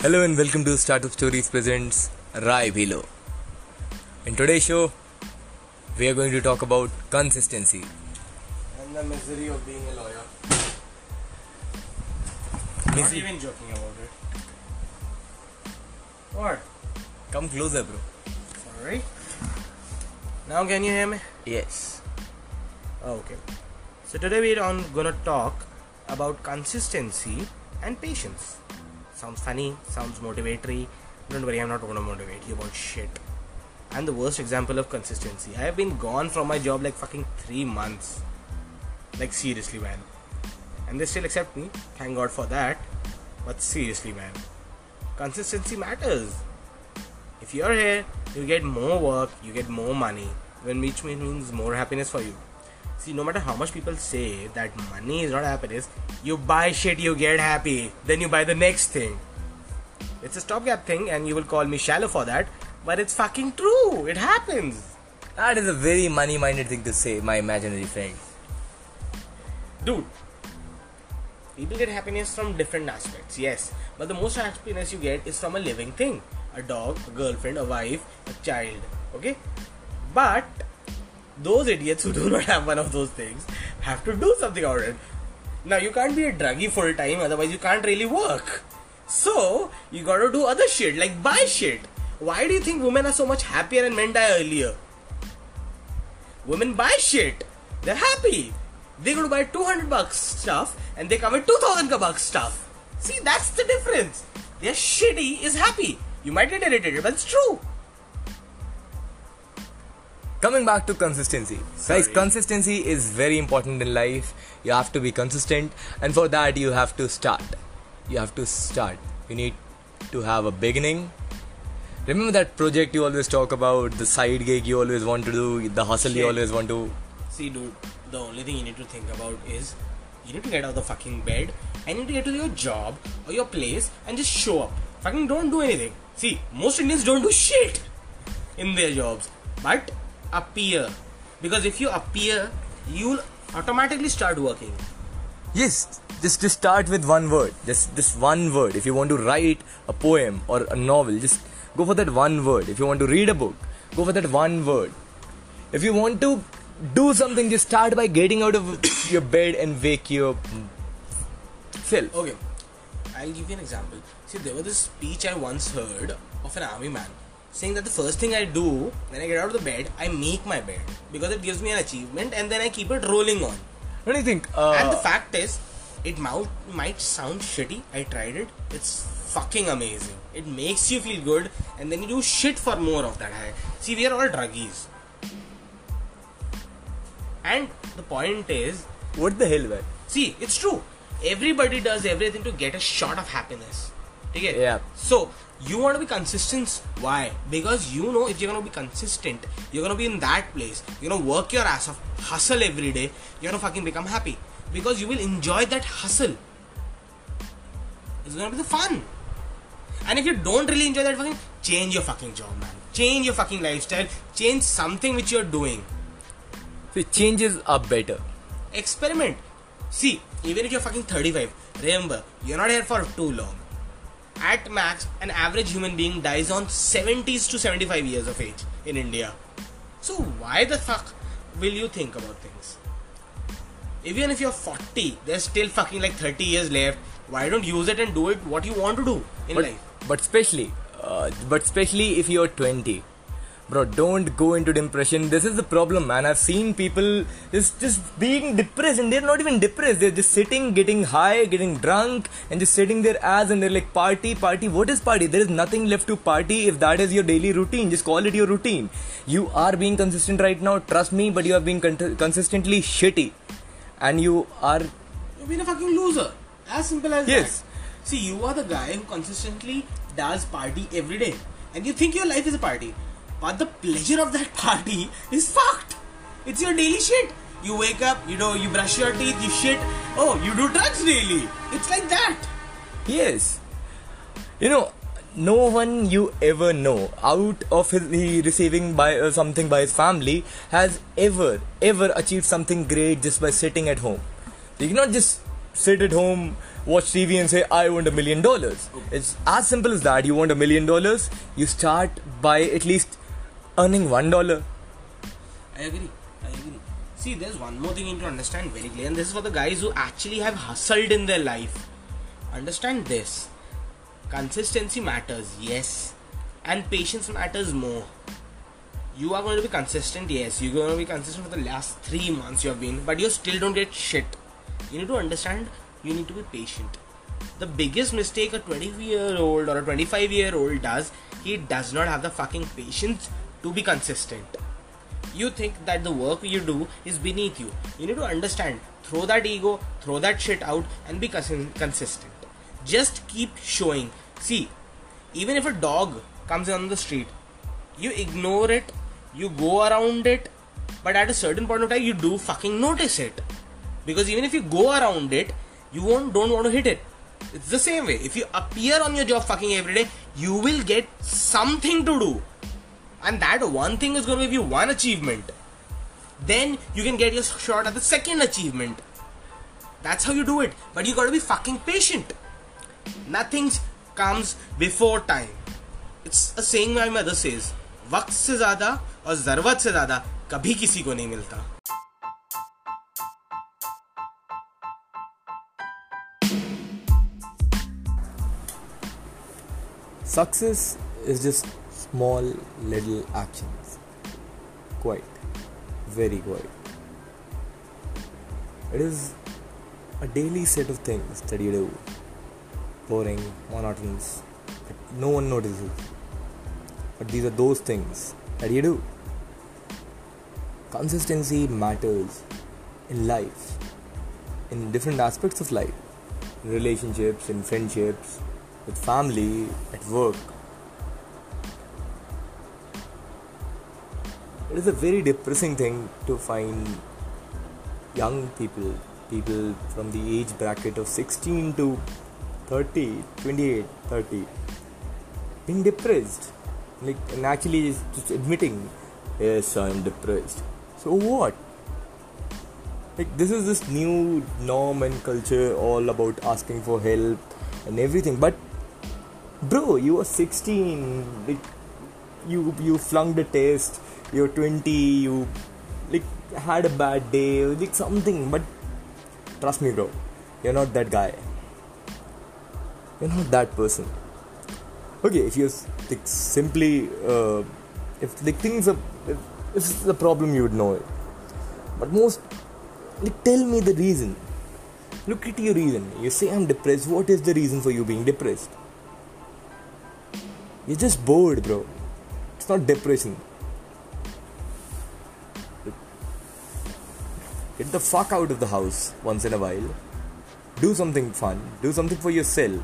Hello and welcome to Startup Stories presents RaiBhiLo. In today's show, we are going to talk about consistency. and the misery of being a lawyer. Not Misery- even joking about it. What? Come closer, bro. Sorry. Now can you hear me? Yes. Oh, okay. So today we're on gonna talk about consistency and patience. Sounds funny, sounds motivatory. Don't worry, I'm not gonna motivate you about shit. I'm the worst example of consistency. I have been gone from my job like fucking three months. Like seriously, man. And they still accept me. Thank God for that. But seriously, man. Consistency matters. If you're here, you get more work, you get more money, when which means more happiness for you. See, no matter how much people say that money is not happiness, you buy shit, you get happy, then you buy the next thing. It's a stopgap thing, and you will call me shallow for that, but it's fucking true. It happens. That is a very money minded thing to say, my imaginary friend. Dude, people get happiness from different aspects, yes, but the most happiness you get is from a living thing a dog, a girlfriend, a wife, a child, okay? But those idiots who do not have one of those things have to do something about it. Now, you can't be a druggie full time, otherwise, you can't really work. So, you gotta do other shit, like buy shit. Why do you think women are so much happier and men die earlier? Women buy shit. They're happy. They go to buy 200 bucks stuff and they come with 2000 bucks stuff. See, that's the difference. They're shitty is happy. You might get irritated, but it's true. Coming back to consistency. Guys, consistency is very important in life. You have to be consistent, and for that, you have to start. You have to start. You need to have a beginning. Remember that project you always talk about, the side gig you always want to do, the hustle you always want to. See, dude, the only thing you need to think about is you need to get out of the fucking bed and you need to get to your job or your place and just show up. Fucking don't do anything. See, most Indians don't do shit in their jobs, but appear. Because if you appear, you'll automatically start working. Yes, just just start with one word. Just just one word. If you want to write a poem or a novel, just go for that one word. If you want to read a book, go for that one word. If you want to do something, just start by getting out of your bed and wake your self. Okay, I'll give you an example. See, there was this speech I once heard of an army man saying that the first thing I do when I get out of the bed, I make my bed because it gives me an achievement and then I keep it rolling on. What do you think? Uh, and the fact is, it might, might sound shitty. I tried it. It's fucking amazing. It makes you feel good and then you do shit for more of that. See, we are all druggies. And the point is, what the hell, man? See, it's true. Everybody does everything to get a shot of happiness. Okay? Yeah. So, you want to be consistent. Why? Because you know if you're going to be consistent, you're going to be in that place. You're going to work your ass off, hustle every day. You're going to fucking become happy. Because you will enjoy that hustle. It's going to be the fun. And if you don't really enjoy that fucking, change your fucking job, man. Change your fucking lifestyle. Change something which you're doing. See, changes are better. experiment. See, even if you're fucking 35, remember, you're not here for too long. At max, an average human being dies on 70s to 75 years of age in India. So, why the fuck will you think about things? Even if you're 40, there's still fucking like 30 years left. Why don't use it and do it what you want to do in But, life? but especially, uh, but especially if you're 20, bro, don't go into depression. This is the problem, man. I've seen people just just being depressed, and they're not even depressed. They're just sitting, getting high, getting drunk, and just sitting their ass, and they're like, party, party. What is party? There is nothing left to party if that is your daily routine. Just call it your routine. You are being consistent right now. Trust me, but you are being con- consistently shitty, and you are You've been a fucking loser. As simple as Yes. that. See, you are the guy who consistently does party every day. And you think your life is a party. But the pleasure of that party is fucked. It's your daily shit. You wake up, you know, you brush your teeth, you shit. Oh, you do drugs daily. It's like that. Yes. You know, no one you ever know out of his, he receiving by uh, something by his family has ever ever achieved something great just by sitting at home. You cannot just sit at home watch TV and say, I want a million dollars. It's as simple as that. You want a million dollars, you start by at least earning one dollar. I agree. I agree. See, there's one more thing you need to understand very clearly, and this is for the guys who actually have hustled in their life. Understand this. Consistency matters, yes. And patience matters more. You are going to be consistent, yes. You're going to be consistent for the last three months you have been, but you still don't get shit. You need to understand, you need to be patient. The biggest mistake a 20 year old or a 25 year old does, he does not have the fucking patience to be consistent you think that the work you do is beneath you. You need to understand, throw that ego, throw that shit out, and be cons- consistent. Just keep showing. See, even if a dog comes on the street, you ignore it, you go around it, but at a certain point of time, you do fucking notice it. Because even if you go around it, you won't don't want to hit it. It's the same way. If you appear on your job fucking every day, you will get something to do and that one thing is going to give you one achievement then you can get your shot at the second achievement that's how you do it but you got to be fucking patient nothing comes before time it's a saying my mother says वक्त से ज्यादा और जरूरत से ज्यादा कभी किसी को नहीं मिलता Success is just small little actions. Quite. Very quite. It is a daily set of things that you do. Boring, monotonous, that no one notices. But these are those things that you do. Consistency matters in life, in different aspects of life, in relationships, in friendships, with family, at work. It is a very depressing thing to find young people, people from the age bracket of 16 to 30, 28, 30, being depressed. Like, and actually just, admitting, yes, I'm depressed. So what? Like, this is this new norm and culture all about asking for help and everything. But, bro, you are 16. Like, you you flunked the test you're 20 you like had a bad day like something but trust me bro you're not that guy. You're not that person. Okay if you're like simply uh, if like things are if, if a problem you would know it. But most like tell me the reason. Look at your reason. You say i'm depressed. What is the reason for you being depressed? You're just bored bro it's not depression Get the fuck out of the house once in a while. Do something fun. Do something for yourself.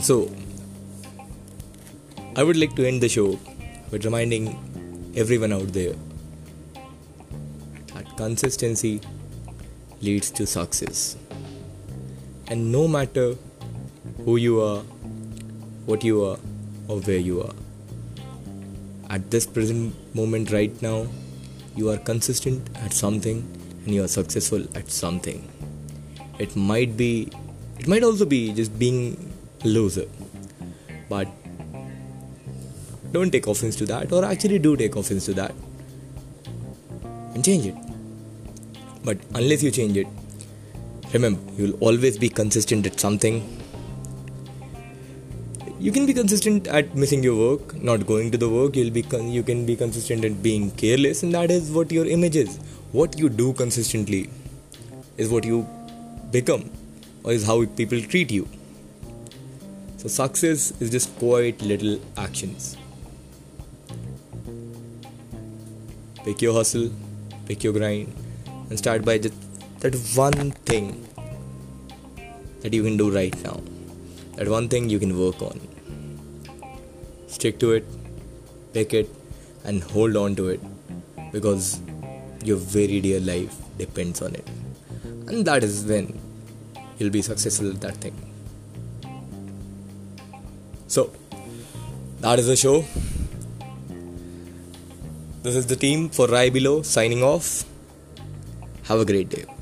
So, I would like to end the show with reminding everyone out there that consistency leads to success. And no matter who you are, what you are, or where you are. At this present moment, right now, you are consistent at something and you are successful at something. It might be, it might also be just being a loser, but don't take offense to that, or actually do take offense to that, and change it. But unless you change it, remember you'll always be consistent at something. You can be consistent at missing your work not going to the work. You'll be con- you can be consistent at being careless and that is what your image is. What you do consistently is what you become or is how people treat you. So success is just quite little actions. Pick your hustle pick your grind and start by just that one thing that you can do right now. That one thing you can work on. Stick to it pick it and hold on to it because your very dear life depends on it. And that is when you'll be successful at that thing. So that is the show. This is the team for RaiBhiLo signing off. Have a great day.